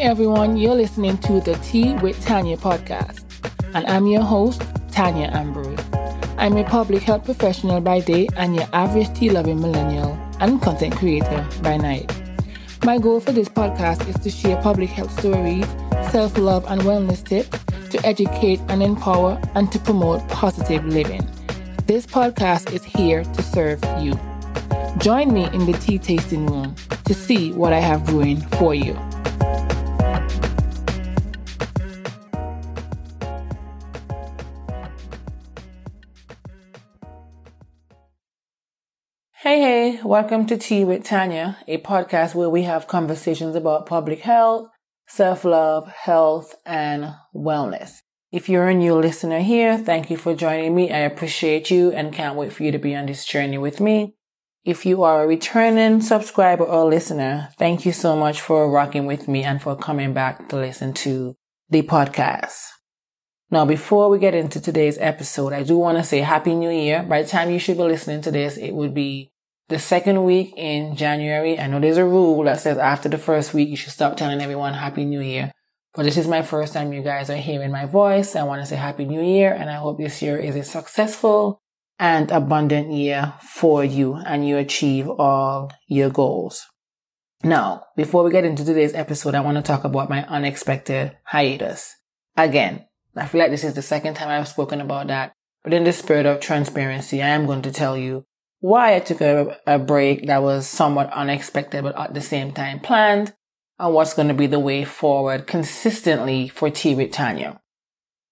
everyone, you're listening to the Tea with Tanya podcast, and I'm your host, Tanya Ambrose. I'm a public health professional by day and your average tea loving millennial and content creator by night. My goal for this podcast is to share public health stories, self love, and wellness tips to educate and empower and to promote positive living. This podcast is here to serve you. Join me in the tea tasting room to see what I have brewing for you. Hey, hey, welcome to Tea with Tanya, a podcast where we have conversations about public health, self love, health, and wellness. If you're a new listener here, thank you for joining me. I appreciate you and can't wait for you to be on this journey with me. If you are a returning subscriber or listener, thank you so much for rocking with me and for coming back to listen to the podcast. Now, before we get into today's episode, I do want to say Happy New Year. By the time you should be listening to this, it would be the second week in January. I know there's a rule that says after the first week, you should stop telling everyone Happy New Year. But this is my first time you guys are hearing my voice. I want to say Happy New Year and I hope this year is a successful and abundant year for you and you achieve all your goals. Now, before we get into today's episode, I want to talk about my unexpected hiatus. Again, I feel like this is the second time I've spoken about that, but in the spirit of transparency, I am going to tell you why I took a, a break that was somewhat unexpected, but at the same time planned and what's going to be the way forward consistently for Tea with Tanya.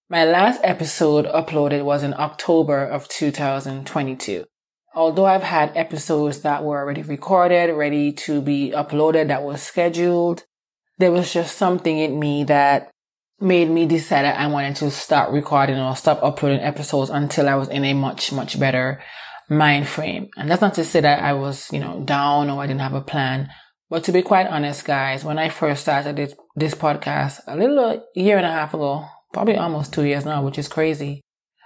My last episode uploaded was in October of 2022. Although I've had episodes that were already recorded, ready to be uploaded, that was scheduled, there was just something in me that made me decide that I wanted to start recording or stop uploading episodes until I was in a much, much better mind frame. And that's not to say that I was, you know, down or I didn't have a plan. But to be quite honest, guys, when I first started this, this podcast a little year and a half ago, probably almost two years now, which is crazy,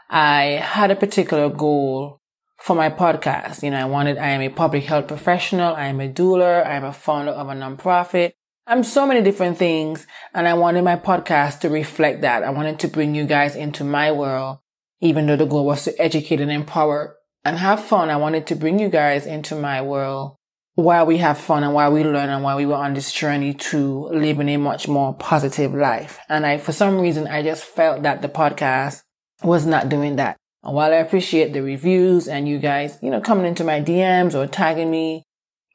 I had a particular goal for my podcast. You know, I wanted, I am a public health professional. I am a doula. I am a founder of a nonprofit. I'm so many different things. And I wanted my podcast to reflect that. I wanted to bring you guys into my world, even though the goal was to educate and empower and have fun. I wanted to bring you guys into my world while we have fun and while we learn and while we were on this journey to living a much more positive life. And I, for some reason, I just felt that the podcast was not doing that. And while I appreciate the reviews and you guys, you know, coming into my DMs or tagging me,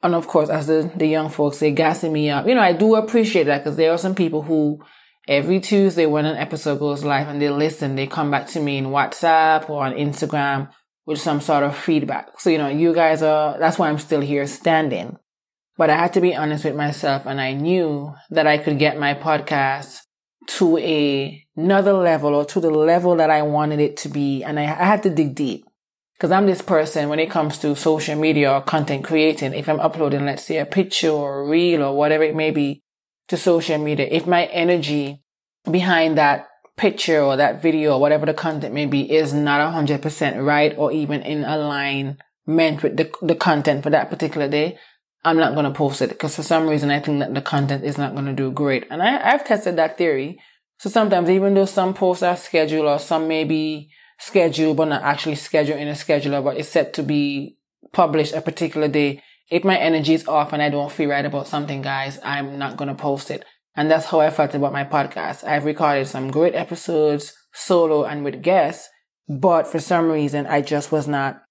and of course, as the, the young folks say, gassing me up, you know, I do appreciate that because there are some people who every Tuesday when an episode goes live and they listen, they come back to me in WhatsApp or on Instagram with some sort of feedback. So, you know, you guys are, that's why I'm still here standing. But I had to be honest with myself and I knew that I could get my podcast to a, another level or to the level that I wanted it to be. And I, I had to dig deep because I'm this person when it comes to social media or content creating. If I'm uploading, let's say a picture or a reel or whatever it may be to social media, if my energy behind that picture or that video or whatever the content may be is not 100% right or even in alignment with the, the content for that particular day, I'm not going to post it because for some reason I think that the content is not going to do great. And I, I've tested that theory. So sometimes even though some posts are scheduled or some may be scheduled but not actually scheduled in a scheduler, but it's set to be published a particular day, if my energy is off and I don't feel right about something, guys, I'm not going to post it. And that's how I felt about my podcast. I've recorded some great episodes solo and with guests, but for some reason I just was not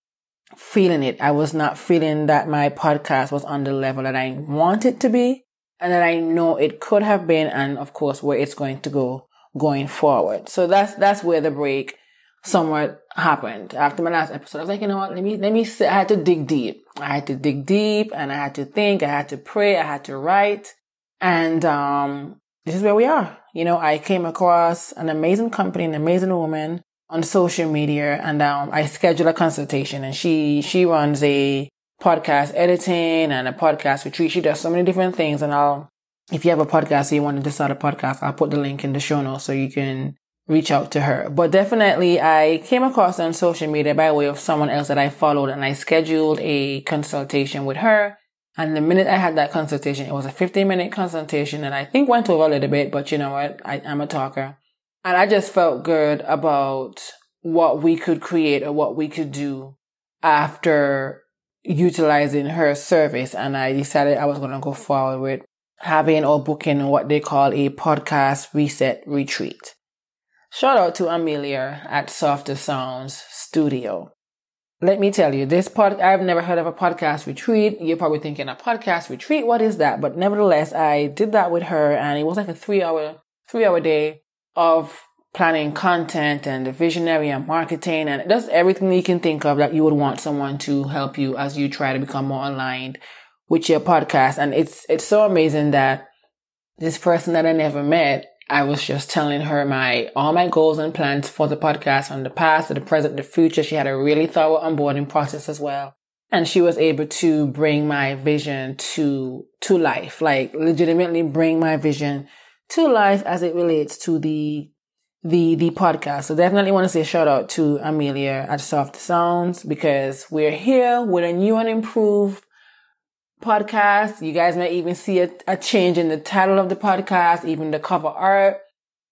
feeling it. I was not feeling that my podcast was on the level that I want it to be and that I know it could have been and of course where it's going to go going forward. So that's, that's where the break somewhat happened. After my last episode, I was like, you know what, let me, let me, sit. I had to dig deep. I had to dig deep and I had to think, I had to pray, I had to write. And um, this is where we are. You know, I came across an amazing company, an amazing woman on social media, and um, I scheduled a consultation. And she she runs a podcast editing and a podcast retreat. She does so many different things. And I'll, if you have a podcast, or you wanted to start a podcast, I'll put the link in the show notes so you can reach out to her. But definitely, I came across on social media by way of someone else that I followed, and I scheduled a consultation with her And the minute I had that consultation, it was a 15 minute consultation and I think went over a little bit, but you know what? I, am a talker. And I just felt good about what we could create or what we could do after utilizing her service. And I decided I was going to go forward with having or booking what they call a podcast reset retreat. Shout out to Amelia at Softer Sounds Studio. Let me tell you, this pod, I've never heard of a podcast retreat. You're probably thinking a podcast retreat. What is that? But nevertheless, I did that with her and it was like a three hour, three hour day of planning content and the visionary and marketing and just everything you can think of that you would want someone to help you as you try to become more aligned with your podcast. And it's, it's so amazing that this person that I never met, I was just telling her my, all my goals and plans for the podcast from the past to the present, the future. She had a really thorough onboarding process as well. And she was able to bring my vision to, to life, like legitimately bring my vision to life as it relates to the, the, the podcast. So definitely want to say shout out to Amelia at Soft Sounds because we're here with a new and improved podcast. You guys may even see a, a change in the title of the podcast, even the cover art.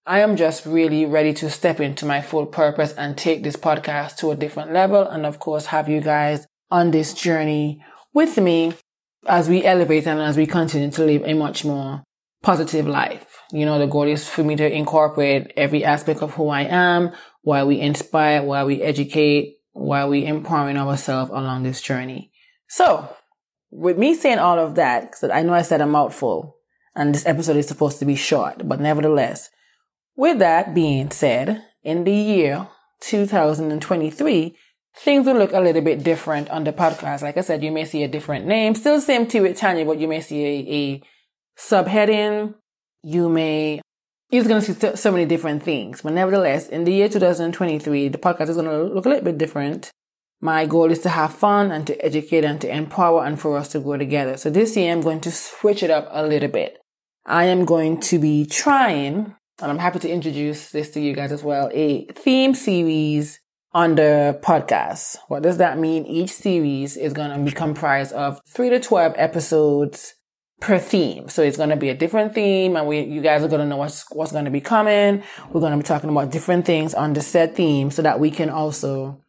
I am just really ready to step into my full purpose and take this podcast to a different level. And of course, have you guys on this journey with me as we elevate and as we continue to live a much more positive life. You know, the goal is for me to incorporate every aspect of who I am, why we inspire, why we educate, why we empowering ourselves along this journey. So with me saying all of that, because I know I said a mouthful, and this episode is supposed to be short, but nevertheless, with that being said, in the year 2023, things will look a little bit different on the podcast. Like I said, you may see a different name, still same Tea with Tanya, but you may see a, a subheading. You may, you're going to see so many different things. But nevertheless, in the year 2023, the podcast is going to look a little bit different. My goal is to have fun and to educate and to empower and for us to grow together. So this year I'm going to switch it up a little bit. I am going to be trying, and I'm happy to introduce this to you guys as well, a theme series on the podcast. What does that mean? Each series is going to be comprised of three to 12 episodes per theme. So it's going to be a different theme and we, you guys are going to know what's, what's going to be coming. We're going to be talking about different things on the set theme so that we can also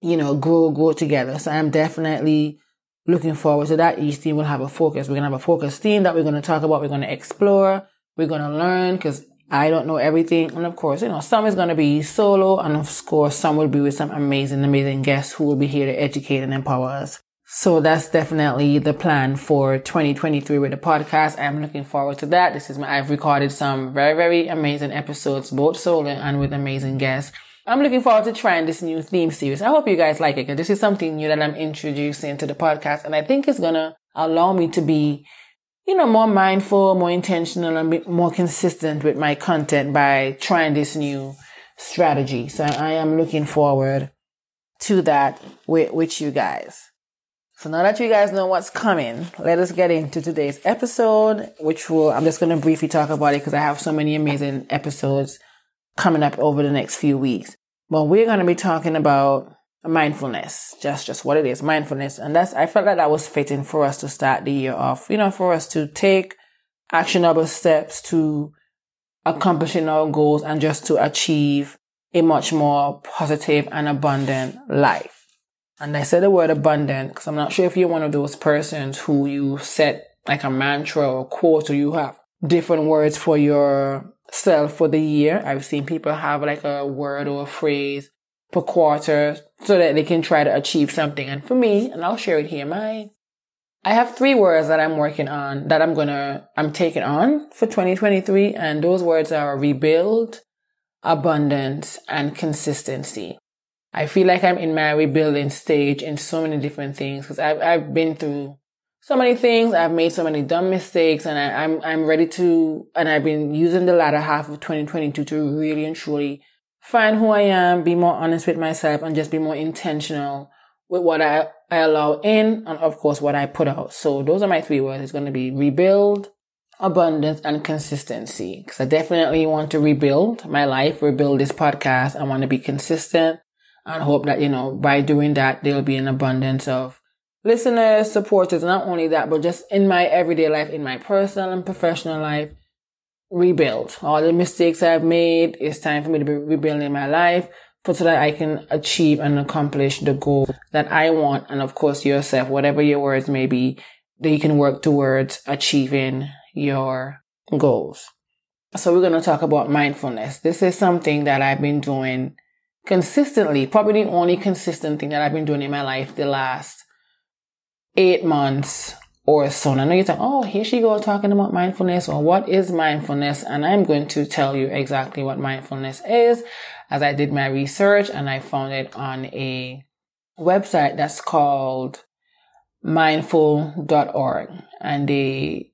you know, grow, grow together. So I'm definitely looking forward to that. Each team will have a focus. We're going to have a focus theme that we're going to talk about. We're going to explore. We're going to learn because I don't know everything. And of course, you know, some is going to be solo and of course, some will be with some amazing, amazing guests who will be here to educate and empower us. So that's definitely the plan for 2023 with the podcast. I'm looking forward to that. This is my, I've recorded some very, very amazing episodes, both solo and with amazing guests. I'm looking forward to trying this new theme series. I hope you guys like it because this is something new that I'm introducing to the podcast and I think it's gonna allow me to be, you know, more mindful, more intentional and more consistent with my content by trying this new strategy. So I am looking forward to that with, with you guys. So now that you guys know what's coming, let us get into today's episode, which will, I'm just going to briefly talk about it because I have so many amazing episodes coming up over the next few weeks. But we're going to be talking about mindfulness, just, just what it is, mindfulness. And that's, I felt like that was fitting for us to start the year off, you know, for us to take actionable steps to accomplishing our goals and just to achieve a much more positive and abundant life. And I said the word abundant because I'm not sure if you're one of those persons who you set like a mantra or quote or you have different words for your self for the year. I've seen people have like a word or a phrase per quarter so that they can try to achieve something. And for me, and I'll share it here, my, I have three words that I'm working on that I'm gonna, I'm taking on for 2023. And those words are rebuild, abundance, and consistency. I feel like I'm in my rebuilding stage in so many different things because I've, I've been through so many things. I've made so many dumb mistakes and I, am I'm, I'm ready to, and I've been using the latter half of 2022 to really and truly find who I am, be more honest with myself and just be more intentional with what I, I allow in and of course what I put out. So those are my three words. It's going to be rebuild, abundance and consistency. Cause I definitely want to rebuild my life, rebuild this podcast. I want to be consistent and hope that, you know, by doing that, there'll be an abundance of listeners, supporters, not only that, but just in my everyday life, in my personal and professional life, rebuild. All the mistakes I've made, it's time for me to be rebuilding my life for so that I can achieve and accomplish the goal that I want. And of course, yourself, whatever your words may be, that you can work towards achieving your goals. So we're going to talk about mindfulness. This is something that I've been doing consistently, probably the only consistent thing that I've been doing in my life the last eight months or so. And I know you're talking, oh, here she goes talking about mindfulness or what is mindfulness? And I'm going to tell you exactly what mindfulness is as I did my research and I found it on a website that's called mindful.org and they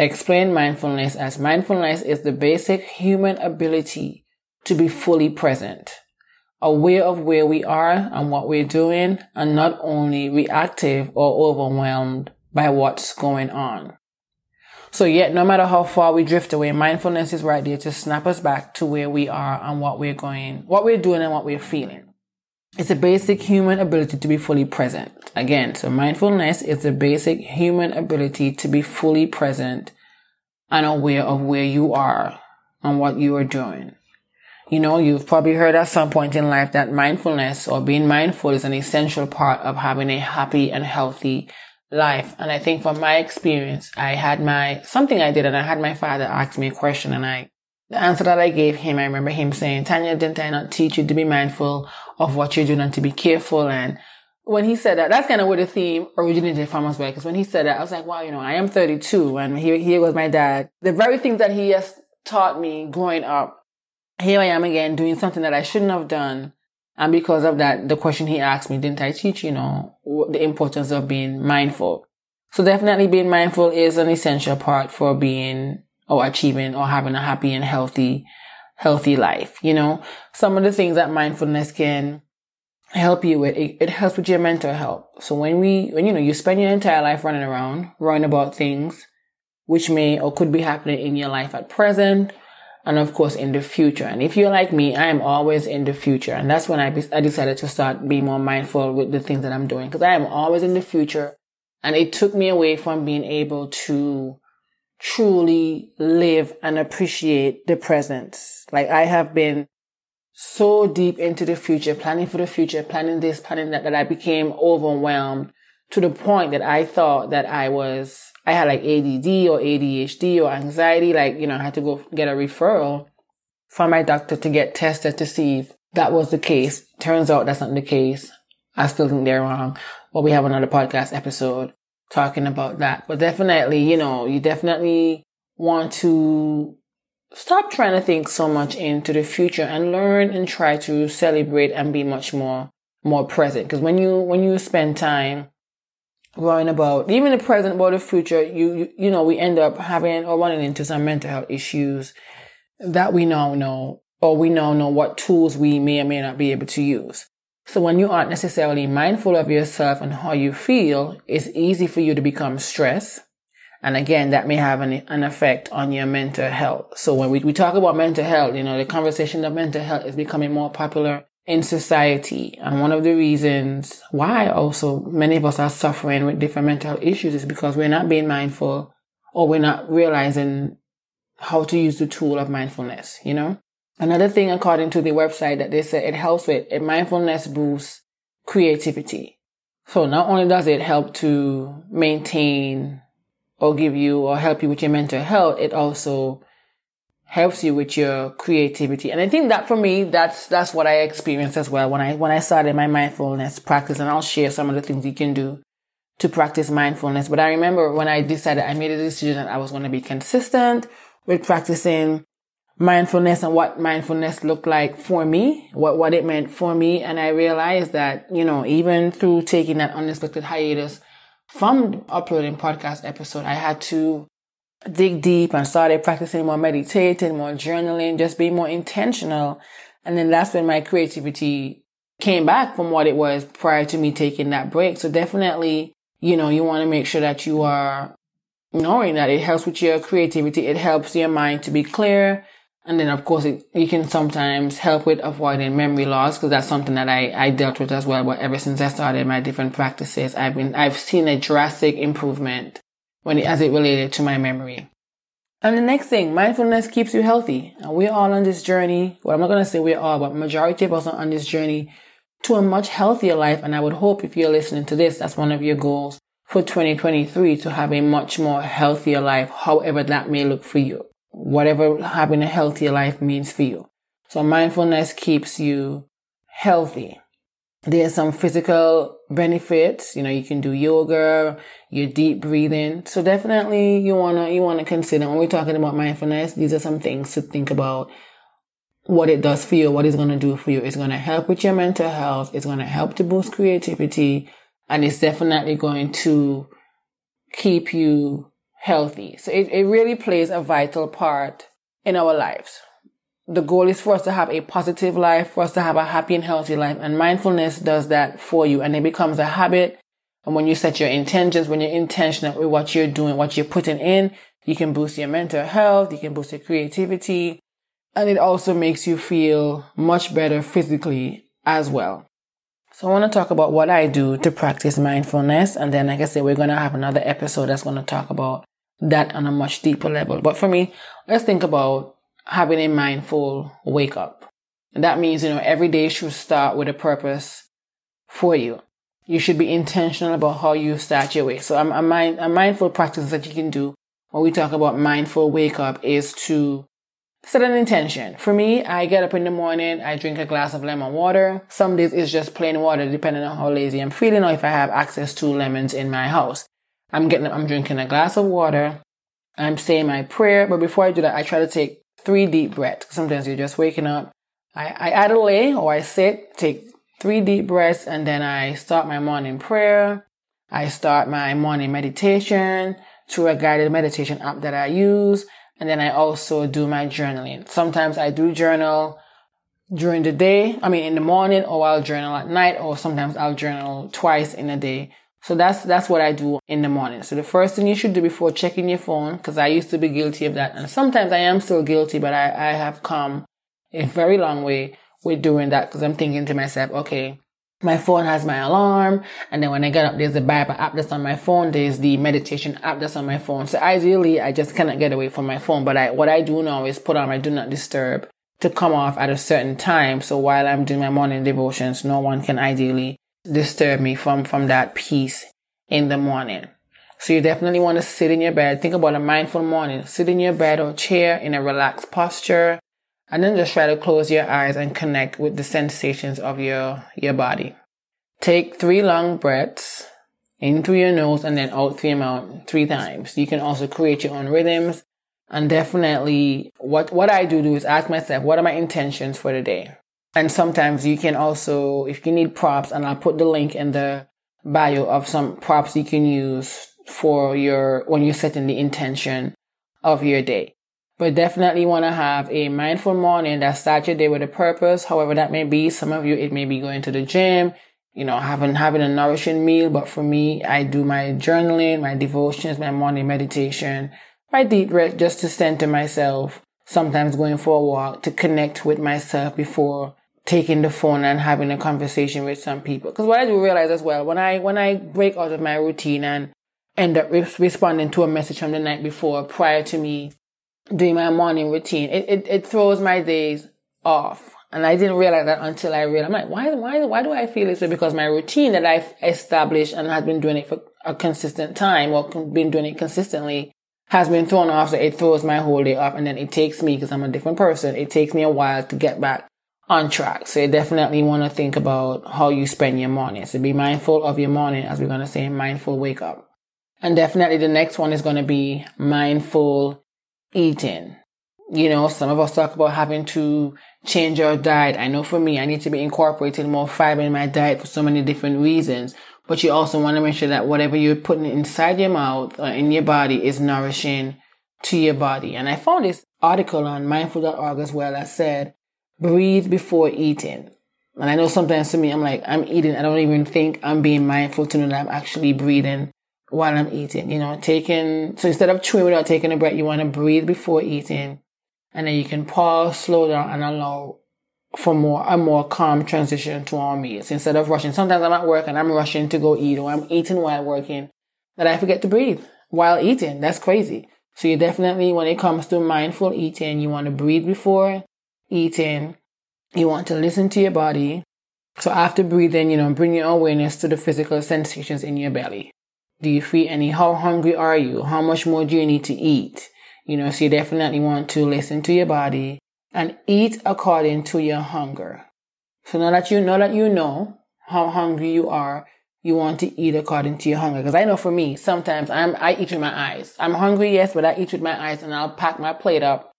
Explain mindfulness as mindfulness is the basic human ability to be fully present, aware of where we are and what we're doing, and not only reactive or overwhelmed by what's going on. So yet, no matter how far we drift away, mindfulness is right there to snap us back to where we are and what we're going, what we're doing and what we're feeling. It's a basic human ability to be fully present. Again, so mindfulness is the basic human ability to be fully present and aware of where you are and what you are doing. You know, you've probably heard at some point in life that mindfulness or being mindful is an essential part of having a happy and healthy life. And I think from my experience, I had my, something I did and I had my father ask me a question and I the answer that I gave him, I remember him saying, Tanya, didn't I not teach you to be mindful of what you're doing and to be careful? And when he said that, that's kind of where the theme originated from as well. Because when he said that, I was like, wow, you know, I am 32 and here, here was my dad. The very things that he has taught me growing up, here I am again doing something that I shouldn't have done. And because of that, the question he asked me, didn't I teach, you know, the importance of being mindful? So definitely being mindful is an essential part for being or achieving or having a happy and healthy, healthy life. You know, some of the things that mindfulness can help you with, it, it helps with your mental health. So when we, when you know, you spend your entire life running around, worrying about things which may or could be happening in your life at present, and of course in the future. And if you're like me, I am always in the future. And that's when I, be, I decided to start being more mindful with the things that I'm doing because I am always in the future. And it took me away from being able to truly live and appreciate the present. Like I have been so deep into the future, planning for the future, planning this, planning that, that I became overwhelmed to the point that I thought that I was, I had like ADD or ADHD or anxiety. Like, you know, I had to go get a referral from my doctor to get tested to see if that was the case. Turns out that's not the case. I still think they're wrong. But we have another podcast episode talking about that. But definitely, you know, you definitely want to stop trying to think so much into the future and learn and try to celebrate and be much more, more present. Because when you, when you spend time worrying about even the present about the future, you, you, you know, we end up having or running into some mental health issues that we now know or we now know what tools we may or may not be able to use. So when you aren't necessarily mindful of yourself and how you feel, it's easy for you to become stressed. And again, that may have an, an effect on your mental health. So when we, we talk about mental health, you know, the conversation of mental health is becoming more popular in society. And one of the reasons why also many of us are suffering with different mental issues is because we're not being mindful or we're not realizing how to use the tool of mindfulness, you know? Another thing, according to the website, that they said it helps with it, mindfulness boosts creativity. So not only does it help to maintain or give you or help you with your mental health, it also helps you with your creativity. And I think that for me, that's, that's what I experienced as well when I, when I started my mindfulness practice and I'll share some of the things you can do to practice mindfulness. But I remember when I decided I made a decision that I was going to be consistent with practicing mindfulness and what mindfulness looked like for me, what, what it meant for me. And I realized that, you know, even through taking that unexpected hiatus from uploading podcast episode, I had to dig deep and started practicing more meditating, more journaling, just being more intentional. And then that's when my creativity came back from what it was prior to me taking that break. So definitely, you know, you want to make sure that you are knowing that it helps with your creativity. It helps your mind to be clear And then of course it, you can sometimes help with avoiding memory loss because that's something that I, I dealt with as well. But ever since I started my different practices, I've been, I've seen a drastic improvement when it, as it related to my memory. And the next thing, mindfulness keeps you healthy. And we're all on this journey. Well, I'm not going to say we're all, but majority of us are on this journey to a much healthier life. And I would hope if you're listening to this, that's one of your goals for 2023 to have a much more healthier life, however that may look for you whatever having a healthier life means for you. So mindfulness keeps you healthy. There's some physical benefits. You know, you can do yoga, your deep breathing. So definitely you wanna, you wanna consider when we're talking about mindfulness, these are some things to think about what it does for you, what it's going to do for you. It's going to help with your mental health. It's going to help to boost creativity and it's definitely going to keep you healthy. So it, it really plays a vital part in our lives. The goal is for us to have a positive life, for us to have a happy and healthy life. And mindfulness does that for you and it becomes a habit. And when you set your intentions, when you're intentional with what you're doing, what you're putting in, you can boost your mental health, you can boost your creativity, and it also makes you feel much better physically as well. So I want to talk about what I do to practice mindfulness. And then, like I said, we're going to have another episode that's going to talk about that on a much deeper level. But for me, let's think about having a mindful wake up. And that means, you know, every day should start with a purpose for you. You should be intentional about how you start your way. So a, a, mind, a mindful practice that you can do when we talk about mindful wake up is to set an intention. For me, I get up in the morning, I drink a glass of lemon water. Some days it's just plain water, depending on how lazy I'm feeling or if I have access to lemons in my house. I'm getting I'm drinking a glass of water. I'm saying my prayer, but before I do that, I try to take three deep breaths. Sometimes you're just waking up. I, I either lay or I sit, take three deep breaths, and then I start my morning prayer. I start my morning meditation through a guided meditation app that I use. And then I also do my journaling. Sometimes I do journal during the day. I mean, in the morning or I'll journal at night or sometimes I'll journal twice in a day. So that's, that's what I do in the morning. So the first thing you should do before checking your phone, because I used to be guilty of that. And sometimes I am still guilty, but I, I have come a very long way with doing that because I'm thinking to myself, okay, my phone has my alarm. And then when I get up, there's the Bible app that's on my phone. There's the meditation app that's on my phone. So ideally, I just cannot get away from my phone. But I, what I do now is put on my do not disturb to come off at a certain time. So while I'm doing my morning devotions, no one can ideally disturb me from, from that peace in the morning. So you definitely want to sit in your bed. Think about a mindful morning. Sit in your bed or chair in a relaxed posture and then just try to close your eyes and connect with the sensations of your, your body. Take three long breaths in through your nose and then out through your mouth three times. You can also create your own rhythms. And definitely what, what I do do is ask myself, what are my intentions for the day? And sometimes you can also, if you need props, and I'll put the link in the bio of some props you can use for your, when you're setting the intention of your day. But definitely want to have a mindful morning that starts your day with a purpose. However that may be. Some of you, it may be going to the gym, you know, having, having a nourishing meal. But for me, I do my journaling, my devotions, my morning meditation, my deep breath just to center myself. Sometimes going for a walk to connect with myself before taking the phone and having a conversation with some people. Because what I do realize as well, when I, when I break out of my routine and end up re- responding to a message from the night before prior to me doing my morning routine, it, it, it throws my days off. And I didn't realize that until I realized, I'm like, why, why, why do I feel this way? Because my routine that I've established and has been doing it for a consistent time or been doing it consistently has been thrown off. So it throws my whole day off. And then it takes me, because I'm a different person, it takes me a while to get back on track. So you definitely want to think about how you spend your morning. So be mindful of your morning, as we're going to say, mindful wake up. And definitely the next one is going to be mindful eating. You know, some of us talk about having to change our diet. I know for me, I need to be incorporating more fiber in my diet for so many different reasons. But you also want to make sure that whatever you're putting inside your mouth or in your body is nourishing to your body. And I found this article on mindful.org as well that said breathe before eating. And I know sometimes to me, I'm like, I'm eating. I don't even think I'm being mindful to know that I'm actually breathing while I'm eating, you know, taking, so instead of chewing without taking a breath, you want to breathe before eating and then you can pause, slow down, and allow for more a more calm transition to our meals instead of rushing. Sometimes I'm at work and I'm rushing to go eat, or I'm eating while working, that I forget to breathe while eating. That's crazy. So you definitely, when it comes to mindful eating, you want to breathe before eating. You want to listen to your body. So after breathing, you know, bring your awareness to the physical sensations in your belly. Do you feel any? How hungry are you? How much more do you need to eat? You know, so you definitely want to listen to your body and eat according to your hunger. So now that you know that you know how hungry you are, you want to eat according to your hunger. Because I know for me, sometimes I'm I eat with my eyes. I'm hungry, yes, but I eat with my eyes and I'll pack my plate up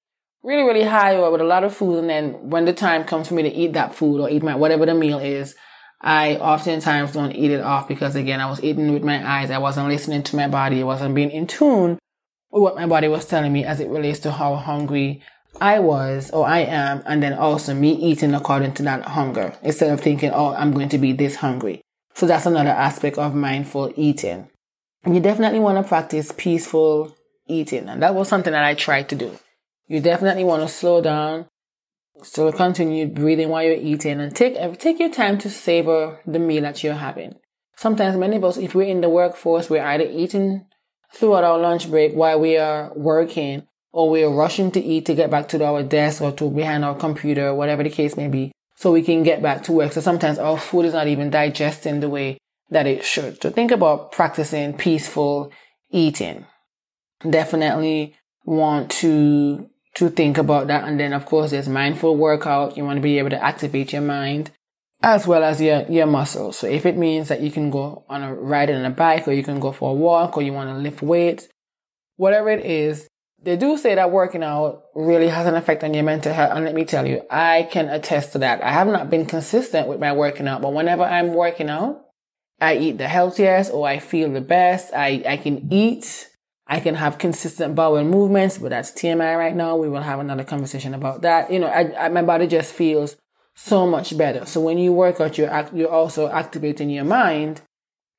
really, really high or with a lot of food. And then when the time comes for me to eat that food or eat my whatever the meal is, I oftentimes don't eat it off because again, I was eating with my eyes. I wasn't listening to my body. I wasn't being in tune with what my body was telling me as it relates to how hungry I was or I am. And then also me eating according to that hunger instead of thinking, oh, I'm going to be this hungry. So that's another aspect of mindful eating. You definitely want to practice peaceful eating. And that was something that I tried to do. You definitely want to slow down, so continue breathing while you're eating and take, uh, take your time to savor the meal that you're having. Sometimes many of us, if we're in the workforce, we're either eating throughout our lunch break while we are working or we're rushing to eat to get back to our desk or to behind our computer, whatever the case may be so we can get back to work. So sometimes our food is not even digesting the way that it should. So think about practicing peaceful eating. Definitely want to to think about that. And then of course there's mindful workout. You want to be able to activate your mind as well as your, your muscles. So if it means that you can go on a ride on a bike or you can go for a walk or you want to lift weights, whatever it is, they do say that working out really has an effect on your mental health. And let me tell you, I can attest to that. I have not been consistent with my working out, but whenever I'm working out, I eat the healthiest or I feel the best. I, I can eat. I can have consistent bowel movements, but that's TMI right now. We will have another conversation about that. You know, I, I, my body just feels so much better. So when you work out, you're, you're also activating your mind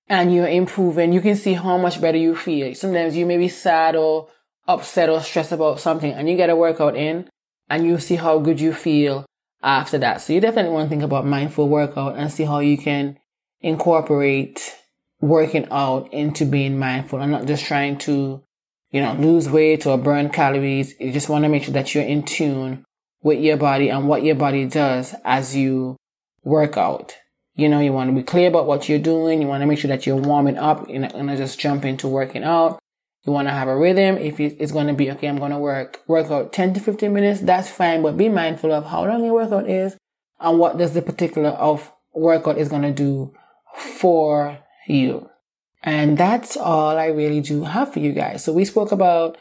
and you're improving. You can see how much better you feel. Sometimes you may be sad or upset or stressed about something and you get a workout in and you see how good you feel after that. So you definitely want to think about mindful workout and see how you can incorporate working out into being mindful and not just trying to, you know, lose weight or burn calories. You just want to make sure that you're in tune with your body and what your body does as you work out. You know, you want to be clear about what you're doing. You want to make sure that you're warming up and not going to just jump into working out. You want to have a rhythm. If it's going to be, okay, I'm going to work, work out 10 to 15 minutes, that's fine. But be mindful of how long your workout is and what does the particular of workout is going to do for you. And that's all I really do have for you guys. So we spoke about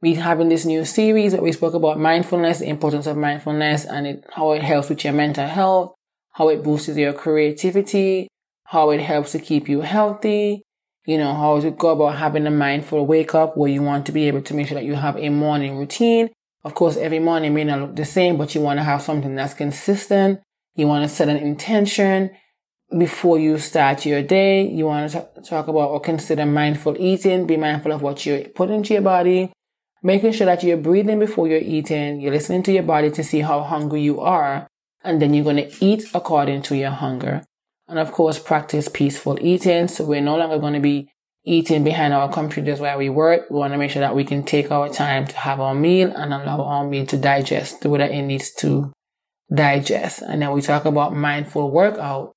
we having this new series we spoke about mindfulness, the importance of mindfulness and it, how it helps with your mental health, how it boosts your creativity, how it helps to keep you healthy, you know, how to go about having a mindful wake up where you want to be able to make sure that you have a morning routine. Of course, every morning may not look the same, but you want to have something that's consistent. You want to set an intention before you start your day. You want to talk about or consider mindful eating. Be mindful of what you put into your body. Making sure that you're breathing before you're eating. You're listening to your body to see how hungry you are. And then you're going to eat according to your hunger. And of course, practice peaceful eating. So we're no longer going to be eating behind our computers while we work. We want to make sure that we can take our time to have our meal and allow our meal to digest the way that it needs to digest. And then we talk about mindful workout,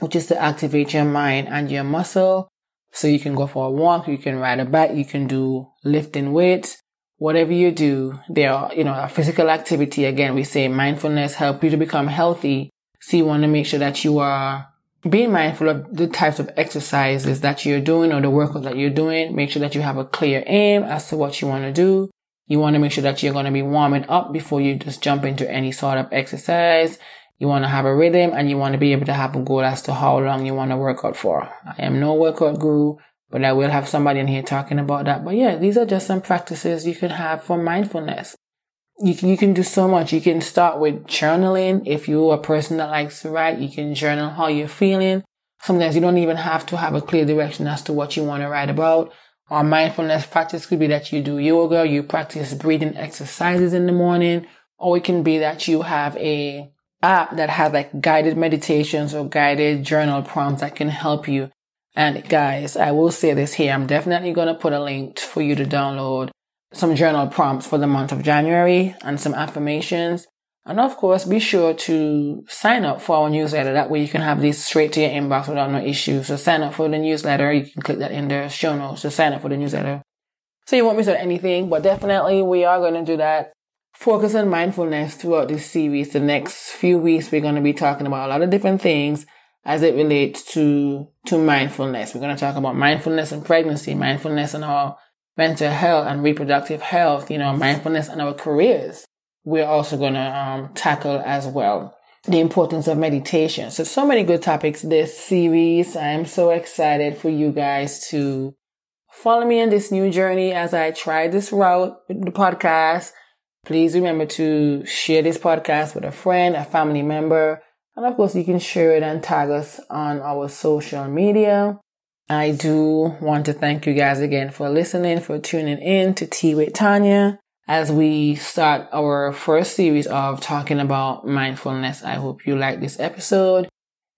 which is to activate your mind and your muscle. So you can go for a walk, you can ride a bike, you can do lifting weights. Whatever you do, there are, you know, a physical activity. Again, we say mindfulness help you to become healthy. So you want to make sure that you are being mindful of the types of exercises that you're doing or the workouts that you're doing. Make sure that you have a clear aim as to what you want to do. You want to make sure that you're going to be warming up before you just jump into any sort of exercise. You want to have a rhythm and you want to be able to have a goal as to how long you want to work out for. I am no workout guru, but I will have somebody in here talking about that. But yeah, these are just some practices you can have for mindfulness you can, you can do so much. You can start with journaling. If you're a person that likes to write, you can journal how you're feeling. Sometimes you don't even have to have a clear direction as to what you want to write about. Our mindfulness practice could be that you do yoga, you practice breathing exercises in the morning, or it can be that you have a app that has like guided meditations or guided journal prompts that can help you. And guys, I will say this here. I'm definitely going to put a link for you to download some journal prompts for the month of January and some affirmations. And of course, be sure to sign up for our newsletter. That way you can have these straight to your inbox without no issues. So sign up for the newsletter. You can click that in the show notes to sign up for the newsletter. So you won't miss out anything, but definitely we are going to do that. Focus on mindfulness throughout this series. The next few weeks, we're going to be talking about a lot of different things as it relates to, to mindfulness. We're going to talk about mindfulness and pregnancy, mindfulness and our mental health and reproductive health, you know, mindfulness and our careers we're also going to um, tackle as well the importance of meditation. So, so many good topics this series. I'm so excited for you guys to follow me in this new journey as I try this route with the podcast. Please remember to share this podcast with a friend, a family member, and of course, you can share it and tag us on our social media. I do want to thank you guys again for listening, for tuning in to Tea with Tanya as we start our first series of talking about mindfulness. I hope you like this episode.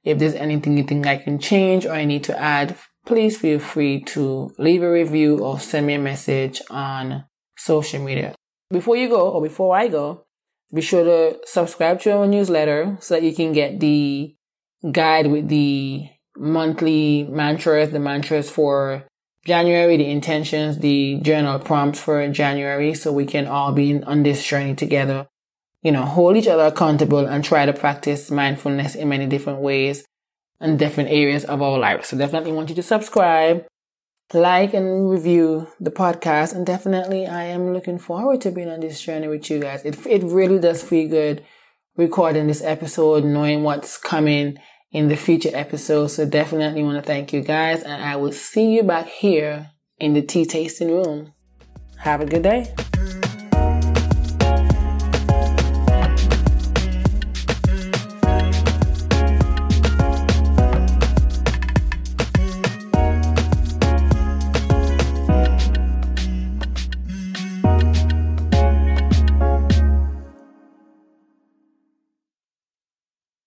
If there's anything you think I can change or I need to add, please feel free to leave a review or send me a message on social media. Before you go, or before I go, be sure to subscribe to our newsletter so that you can get the guide with the monthly mantras, the mantras for January, the intentions, the journal prompts for January, so we can all be on this journey together. You know, hold each other accountable and try to practice mindfulness in many different ways and different areas of our life. So definitely want you to subscribe, like and review the podcast. And definitely I am looking forward to being on this journey with you guys. It, it really does feel good recording this episode, knowing what's coming in the future episodes. So definitely want to thank you guys and I will see you back here in the tea tasting room. Have a good day.